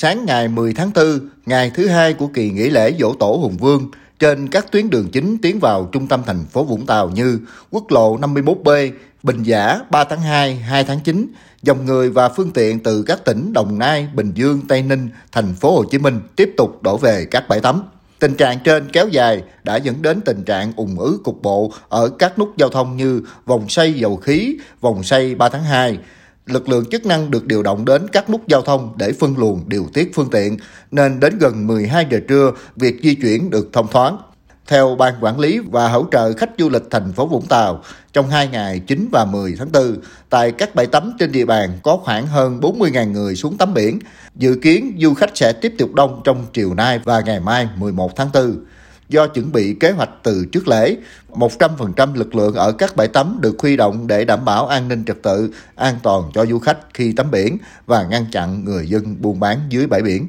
sáng ngày 10 tháng 4, ngày thứ hai của kỳ nghỉ lễ dỗ tổ Hùng Vương, trên các tuyến đường chính tiến vào trung tâm thành phố Vũng Tàu như quốc lộ 51B, Bình Giả 3 tháng 2, 2 tháng 9, dòng người và phương tiện từ các tỉnh Đồng Nai, Bình Dương, Tây Ninh, thành phố Hồ Chí Minh tiếp tục đổ về các bãi tắm. Tình trạng trên kéo dài đã dẫn đến tình trạng ủng ứ cục bộ ở các nút giao thông như vòng xoay dầu khí, vòng xoay 3 tháng 2. Lực lượng chức năng được điều động đến các nút giao thông để phân luồng điều tiết phương tiện, nên đến gần 12 giờ trưa, việc di chuyển được thông thoáng. Theo Ban Quản lý và hỗ trợ khách du lịch thành phố Vũng Tàu, trong 2 ngày 9 và 10 tháng 4, tại các bãi tắm trên địa bàn có khoảng hơn 40.000 người xuống tắm biển. Dự kiến du khách sẽ tiếp tục đông trong chiều nay và ngày mai 11 tháng 4. Do chuẩn bị kế hoạch từ trước lễ, 100% lực lượng ở các bãi tắm được huy động để đảm bảo an ninh trật tự, an toàn cho du khách khi tắm biển và ngăn chặn người dân buôn bán dưới bãi biển.